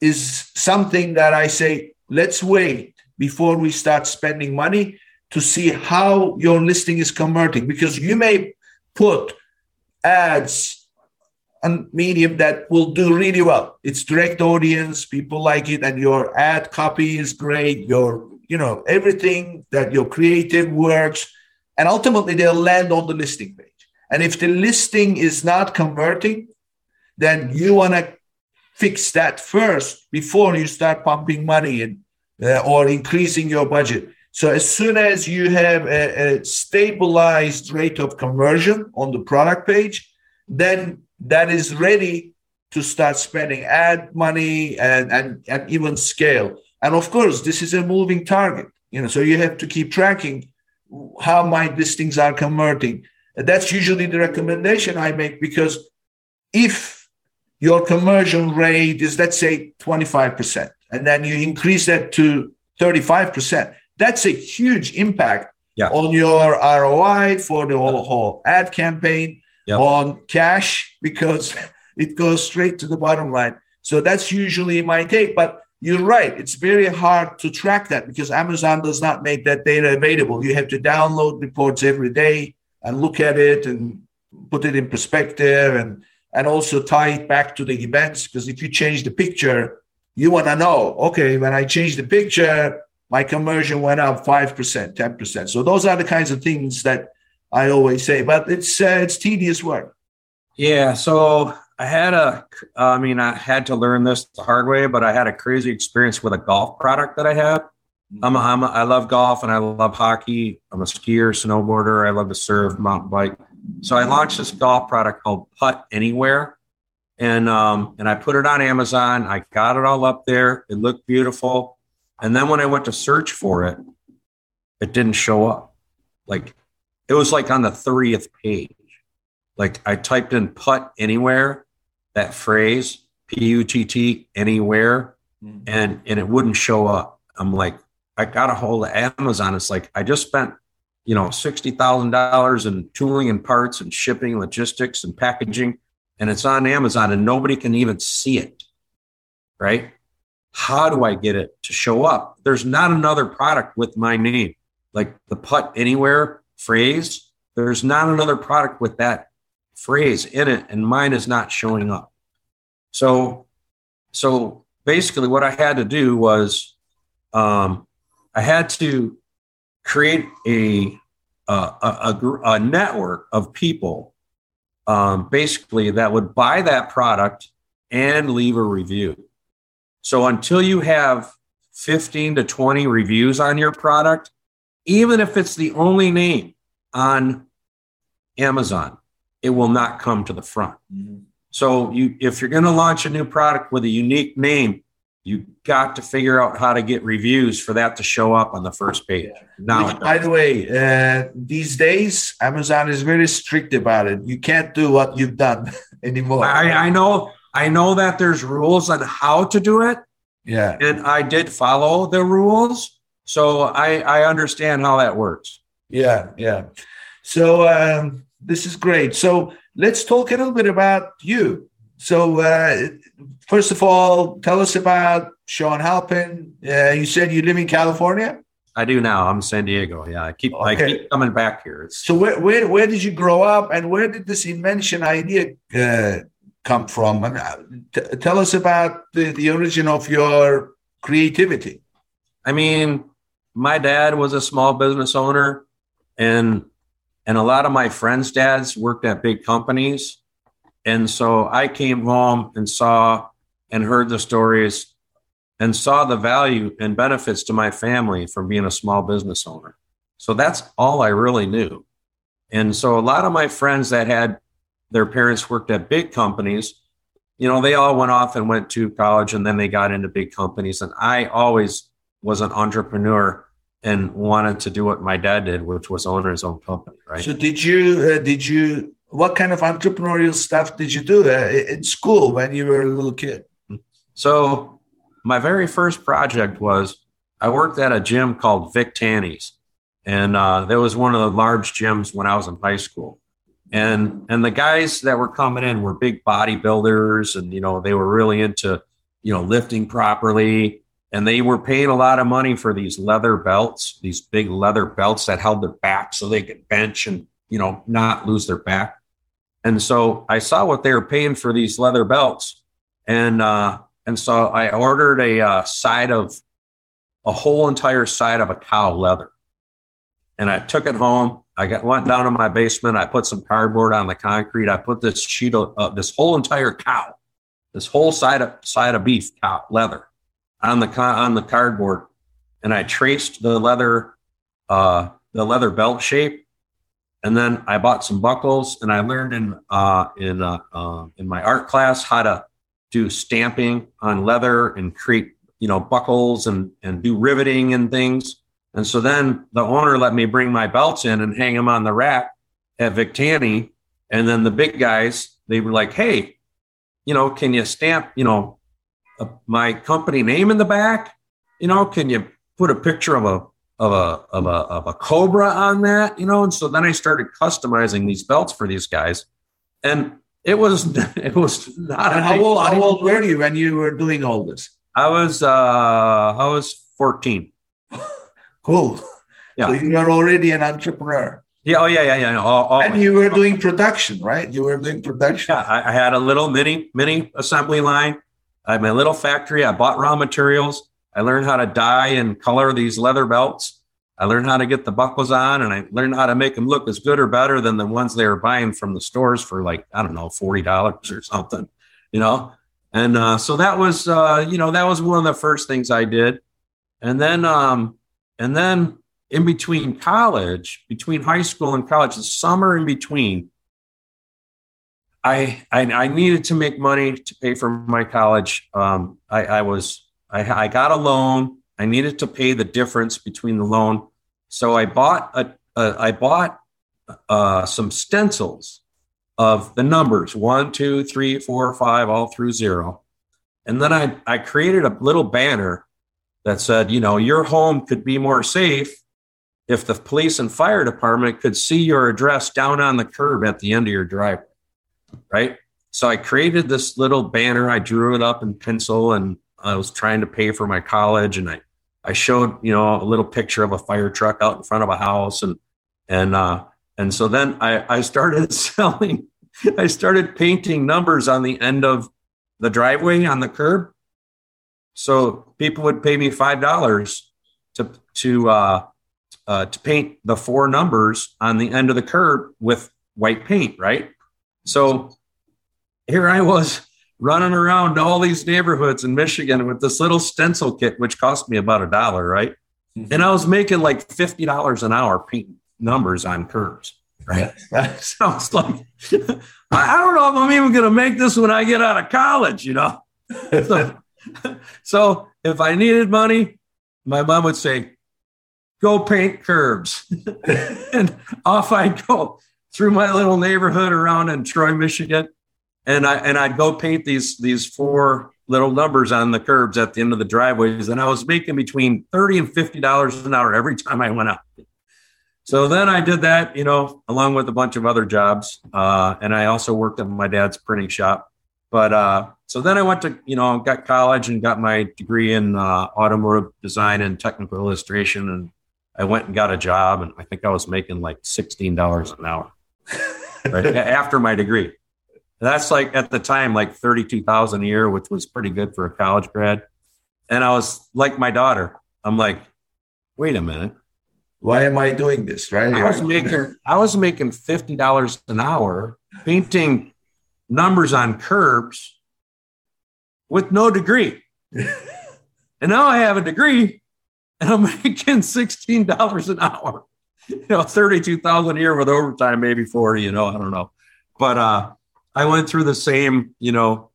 is something that I say, let's wait before we start spending money to see how your listing is converting because you may put ads medium that will do really well. It's direct audience people like it and your ad copy is great your you know everything that your creative works. And ultimately they'll land on the listing page. And if the listing is not converting then you want to fix that first before you start pumping money in uh, or increasing your budget. So as soon as you have a, a, stabilized rate of conversion on the product page, then that is ready to start spending ad money and, and, and even scale. And of course, this is a moving target. You know, so you have to keep tracking how my listings are converting. That's usually the recommendation I make because if your conversion rate is, let's say, 25%, and then you increase that to 35%, that's a huge impact yeah. on your ROI for the whole, whole ad campaign, yep. on cash, because [LAUGHS] it goes straight to the bottom line. So that's usually my take. But you're right. It's very hard to track that because Amazon does not make that data available. You have to download reports every day and look at it and put it in perspective and and also tie it back to the events because if you change the picture you want to know okay when i change the picture my conversion went up 5% 10% so those are the kinds of things that i always say but it's uh, it's tedious work yeah so i had a i mean i had to learn this the hard way but i had a crazy experience with a golf product that i had I'm, a, I'm a, I love golf and I love hockey. I'm a skier, snowboarder. I love to surf, mountain bike. So I launched this golf product called Putt Anywhere, and um, and I put it on Amazon. I got it all up there. It looked beautiful, and then when I went to search for it, it didn't show up. Like it was like on the 30th page. Like I typed in Putt Anywhere, that phrase P U T T Anywhere, mm-hmm. and and it wouldn't show up. I'm like, I got a hold of Amazon. It's like I just spent, you know, sixty thousand dollars in tooling and parts and shipping, logistics and packaging, and it's on Amazon, and nobody can even see it. Right? How do I get it to show up? There's not another product with my name, like the Putt Anywhere phrase. There's not another product with that phrase in it, and mine is not showing up. So, so basically, what I had to do was um, I had to create a a, a, a network of people, um, basically that would buy that product and leave a review. So until you have 15 to 20 reviews on your product, even if it's the only name on Amazon, it will not come to the front. Mm-hmm. So you if you're going to launch a new product with a unique name, you got to figure out how to get reviews for that to show up on the first page. Now, Which, by the way, uh, these days Amazon is very strict about it. You can't do what you've done [LAUGHS] anymore. I, I know, I know that there's rules on how to do it. Yeah, and I did follow the rules, so I I understand how that works. Yeah, yeah. So um, this is great. So let's talk a little bit about you. So, uh, first of all, tell us about Sean Halpin. Uh, you said you live in California. I do now. I'm San Diego. Yeah, I keep okay. I keep coming back here. It's- so, where, where where did you grow up, and where did this invention idea uh, come from? And uh, t- tell us about the, the origin of your creativity. I mean, my dad was a small business owner, and and a lot of my friends' dads worked at big companies and so I came home and saw and heard the stories and saw the value and benefits to my family from being a small business owner. So that's all I really knew. And so a lot of my friends that had their parents worked at big companies, you know, they all went off and went to college and then they got into big companies. And I always was an entrepreneur and wanted to do what my dad did, which was own his own company. Right. So did you uh, did you what kind of entrepreneurial stuff did you do in school when you were a little kid? So, my very first project was I worked at a gym called Vic Tanny's, and uh, that was one of the large gyms when I was in high school. And and the guys that were coming in were big bodybuilders, and you know they were really into you know lifting properly, and they were paying a lot of money for these leather belts, these big leather belts that held their back so they could bench and you know, not lose their back. And so I saw what they were paying for these leather belts. And, uh, and so I ordered a uh, side of a whole entire side of a cow leather. And I took it home. I got went down to my basement. I put some cardboard on the concrete. I put this sheet of uh, this whole entire cow, this whole side of side of beef cow leather on the on the cardboard, and I traced the leather uh, the leather belt shape and then I bought some buckles, and I learned in uh, in uh, uh, in my art class how to do stamping on leather and create you know, buckles and and do riveting and things. And so then the owner let me bring my belts in and hang them on the rack at Vic Tanny. And then the big guys, they were like, "Hey, you know, can you stamp, you know, a, my company name in the back? You know, can you put a picture of a of a of a of a cobra on that? You know?" And so then I started customizing these belts for these guys, and it was [LAUGHS] it was not. And how old how old were you when you were doing all this? I was uh I was fourteen. [LAUGHS] Cool. Yeah. So you are already an entrepreneur. Yeah. Oh yeah. Yeah. Yeah. All, all, and you were doing production, right? You were doing production. Yeah. I, I had a little mini mini assembly line. I had my little factory. I bought raw materials. I learned how to dye and color these leather belts. I learned how to get the buckles on, and I learned how to make them look as good or better than the ones they were buying from the stores for like I don't know forty dollars or something, you know. And uh, so that was uh, you know that was one of the first things I did, and then um, and then in between college, between high school and college, the summer in between, I, I, I needed to make money to pay for my college. Um, I, I was I, I got a loan. I needed to pay the difference between the loan, so I bought a, a I bought uh, some stencils of the numbers one, two, three, four, five, all through zero, and then I I created a little banner that said, you know, your home could be more safe if the police and fire department could see your address down on the curb at the end of your driveway. Right. So I created this little banner. I drew it up in pencil and I was trying to pay for my college. And I, I showed, you know, a little picture of a fire truck out in front of a house. And, and, uh, and so then I, I started [LAUGHS] selling, I started painting numbers on the end of the driveway on the curb so people would pay me five dollars to to uh, uh, to paint the four numbers on the end of the curb with white paint, right? So here I was running around all these neighborhoods in Michigan with this little stencil kit, which cost me about a dollar, right? Mm-hmm. And I was making like fifty dollars an hour painting numbers on curbs, right? [LAUGHS] [LAUGHS] Sounds like [LAUGHS] I don't know if I'm even going to make this when I get out of college, you know. So, so if I needed money, my mom would say, go paint curbs. and off I'd go through my little neighborhood around in Troy, Michigan. And I and I'd go paint these these four little numbers on the curbs at the end of the driveways. And I was making between 30 and $50 an hour every time I went out. So then I did that, you know, along with a bunch of other jobs. Uh, and I also worked at my dad's printing shop. But uh, so then I went to, you know, got college and got my degree in uh, automotive design and technical illustration. And I went and got a job, and I think I was making like $16 an hour right, [LAUGHS] after my degree. That's like at the time, like 32,000 a year, which was pretty good for a college grad. And I was like my daughter. I'm like, wait a minute. Why am I doing this? Right. I was making I was making fifty dollars an hour painting numbers on curbs with no degree. [LAUGHS] and now I have a degree and I'm [LAUGHS] making $16 an hour. [LAUGHS] You know, 32,000 a year with overtime, maybe 40, you know, I don't know. But uh I went through the same, you know,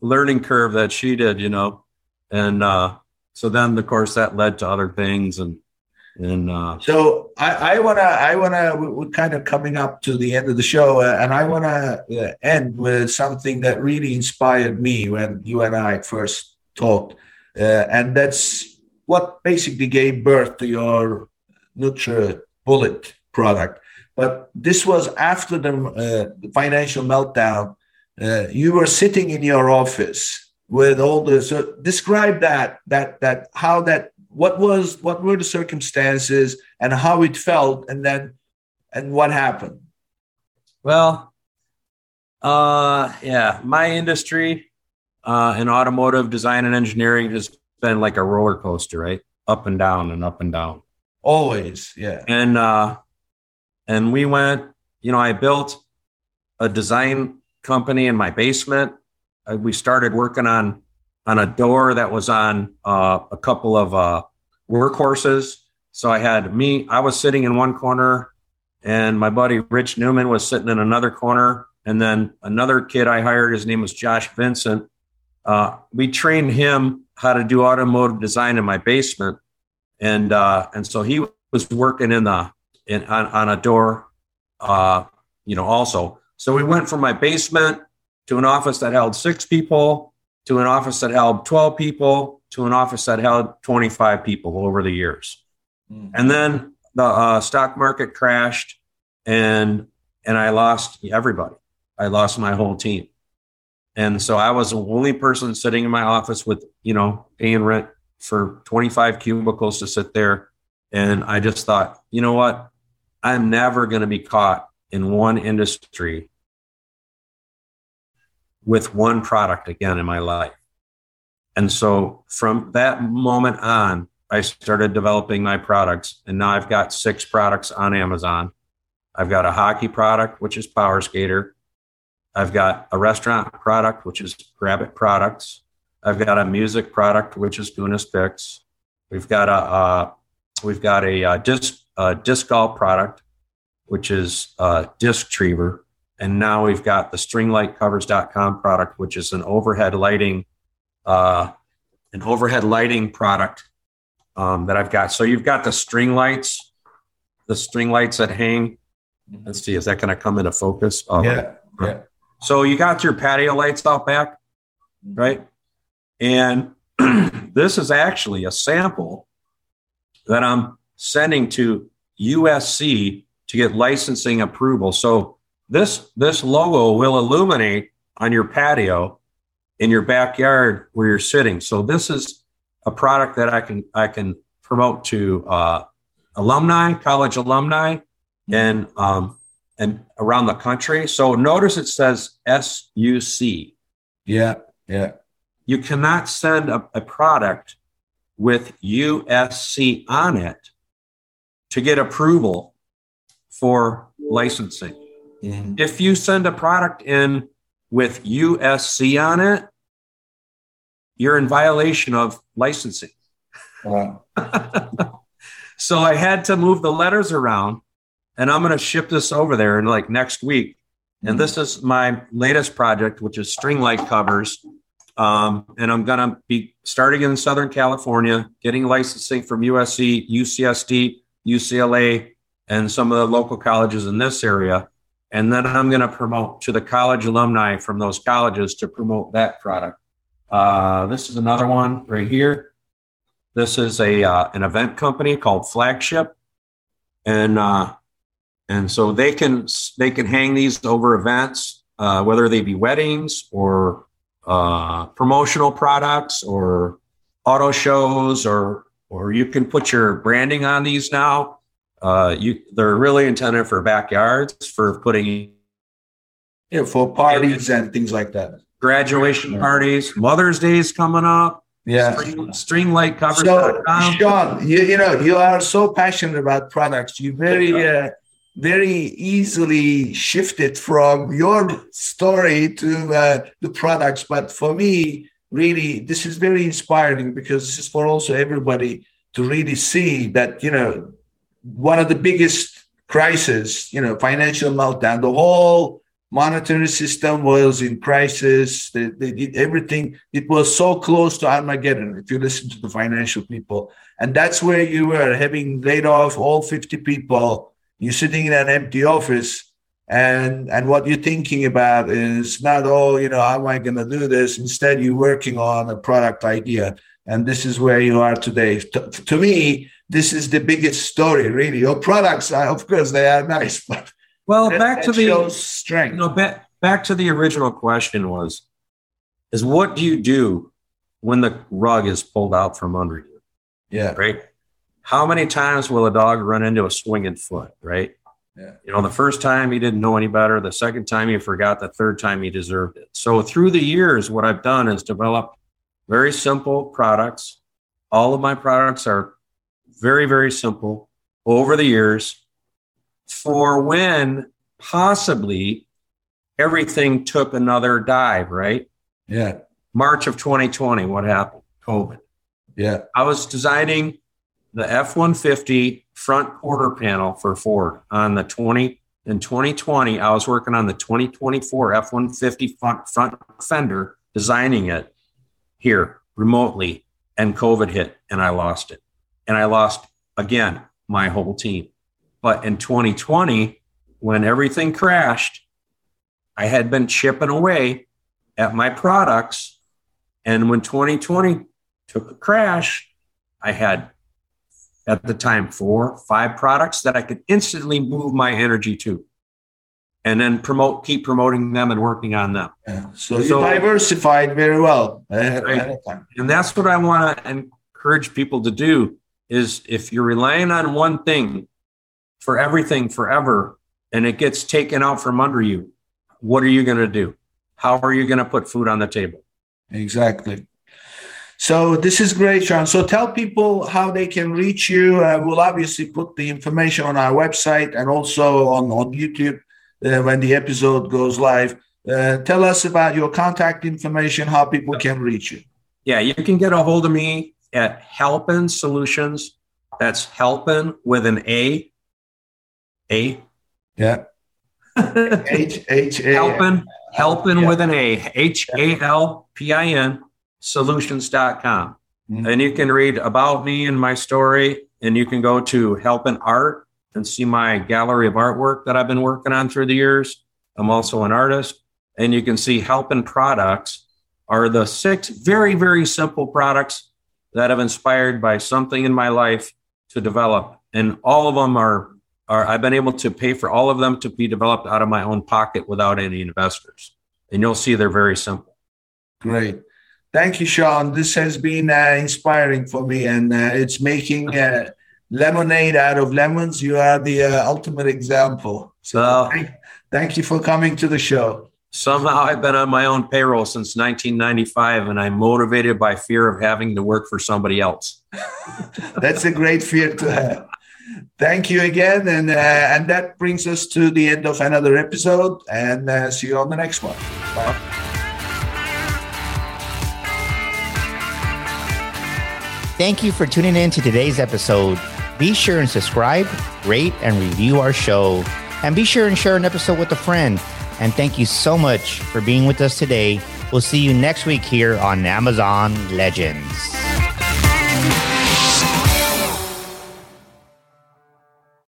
learning curve that she did, you know. And uh so then of course that led to other things and and uh, so I, I wanna, I wanna, we're kind of coming up to the end of the show, uh, and I wanna uh, end with something that really inspired me when you and I first talked, uh, and that's what basically gave birth to your Nutra Bullet product. But this was after the, uh, financial meltdown. Uh, you were sitting in your office with all the. So describe that, that, that how that what was what were the circumstances and how it felt and then and what happened well uh yeah my industry uh in automotive design and engineering has been like a roller coaster right up and down and up and down always yeah and uh and we went you know i built a design company in my basement we started working on on a door that was on uh, a couple of uh, workhorses. So I had me, I was sitting in one corner, and my buddy Rich Newman was sitting in another corner. And then another kid I hired, his name was Josh Vincent. uh, we trained him how to do automotive design in my basement, and uh, and so he was working in the in on, on a door, uh, you know, also. So we went from my basement to an office that held six people, to an office that held twelve people, to an office that held twenty five people over the years, mm-hmm. and then the uh, stock market crashed, and and I lost everybody. I lost my whole team. And so I was the only person sitting in my office with, you know, paying rent for 25 cubicles to sit there. And I just thought, you know what? I'm never going to be caught in one industry with one product again in my life. And so from that moment on, I started developing my products. And now I've got six products on Amazon. I've got a hockey product, which is Power Skater. I've got a restaurant product, which is Grab It Products. I've got a music product, which is Gunas Picks. We've got a uh, we've got a, a disc a disc golf product, which is uh, Disc Triever, and now we've got the StringlightCovers.com product, which is an overhead lighting uh, an overhead lighting product um, that I've got. So you've got the string lights, the string lights that hang. Let's see, is that going to come into focus? Oh, yeah, yeah. So you got your patio lights out back, right? And [CLEARS THROAT] this is actually a sample that I'm sending to USC to get licensing approval. So this this logo will illuminate on your patio in your backyard where you're sitting. So this is a product that I can I can promote to uh, alumni, college alumni, and um, and around the country. So notice it says SUC. Yeah, yeah. You cannot send a, a product with USC on it to get approval for licensing. Mm-hmm. If you send a product in with USC on it, you're in violation of licensing. Wow. [LAUGHS] so I had to move the letters around and I'm going to ship this over there in like next week. And mm-hmm. this is my latest project, which is string light covers. Um, and I'm going to be starting in Southern California, getting licensing from USC, UCSD, UCLA, and some of the local colleges in this area. And then I'm going to promote to the college alumni from those colleges to promote that product. Uh, this is another one right here. This is a uh, an event company called Flagship, and uh, and so they can they can hang these over events, uh, whether they be weddings or uh, promotional products or auto shows, or or you can put your branding on these now. Uh, you they're really intended for backyards for putting yeah for parties and things like that. Graduation parties, Mother's Day is coming up. Yeah. String, string light covers. So, Sean, you, you know, you are so passionate about products. You very uh, very easily shifted from your story to uh, the products. But for me, really, this is very inspiring because this is for also everybody to really see that, you know, one of the biggest crises, you know, financial meltdown, the whole monetary system was in crisis. They, they, did everything. It was so close to Armageddon, if you listen to the financial people. And that's where you were having laid off all 50 people you're sitting in an empty office and and what you're thinking about is not oh you know how am i going to do this? Instead you're working on a product idea and this is where you are today. To, to me this is the biggest story really. Your products are of course they are nice [LAUGHS] but well back to the strength. You know, back, back to the original question was is what do you do when the rug is pulled out from under you? Yeah. Right how many times will a dog run into a swinging foot, right? Yeah. You know, the first time he didn't know any better. The second time he forgot. The third time he deserved it. So through the years, what I've done is develop very simple products. All of my products are very, very simple over the years for when possibly everything took another dive, right? Yeah. March of 2020, what happened? COVID. Yeah. I was designing the F 150 front quarter panel for Ford on the 20 in 2020. I was working on the 2024 F 150 front, front fender, designing it. here remotely and COVID hit and I lost it. And I lost again my whole team. But in 2020, when everything crashed, I had been chipping away at my products. And when 2020 took a crash, I had at the time four, five products that I could instantly move my energy to and then promote, keep promoting them and working on them. Yeah. So, so you diversified very well. And that's what I want to encourage people to do is if you're relying on one thing for everything forever and it gets taken out from under you, what are you going to do? How are you going to put food on the table? Exactly. So this is great, Sean. So tell people how they can reach you. Uh, we'll obviously put the information on our website and also on, on YouTube uh, when the episode goes live. Uh, tell us about your contact information, how people can reach you. Yeah, you can get a hold of me at Halpin Solutions. That's Halpin with an A. A. Yeah. [LAUGHS] H H A. Halpin, Halpin yeah. with an A. H A L P I N solutions.com. Mm-hmm. And you can read about me and my story. And you can go to Halpin Art and see my gallery of artwork that I've been working on through the years. I'm also an artist. And you can see Halpin products are the six very, very simple products that have inspired by something in my life to develop. And all of them are, are I've been able to pay for all of them to be developed out of my own pocket without any investors. And you'll see they're very simple. Great. Thank you, Sean. This has been uh, inspiring for me, and uh, it's making uh, lemonade out of lemons. You are the uh, ultimate example. So, thank, thank you for coming to the show. Somehow, I've been on my own payroll since 1995, and I'm motivated by fear of having to work for somebody else. [LAUGHS] That's a great fear to have. Thank you again, and uh, and that brings us to the end of another episode. And uh, see you on the next one. Bye. Thank you for tuning in to today's episode. Be sure and subscribe, rate, and review our show. And be sure and share an episode with a friend. And thank you so much for being with us today. We'll see you next week here on Amazon Legends.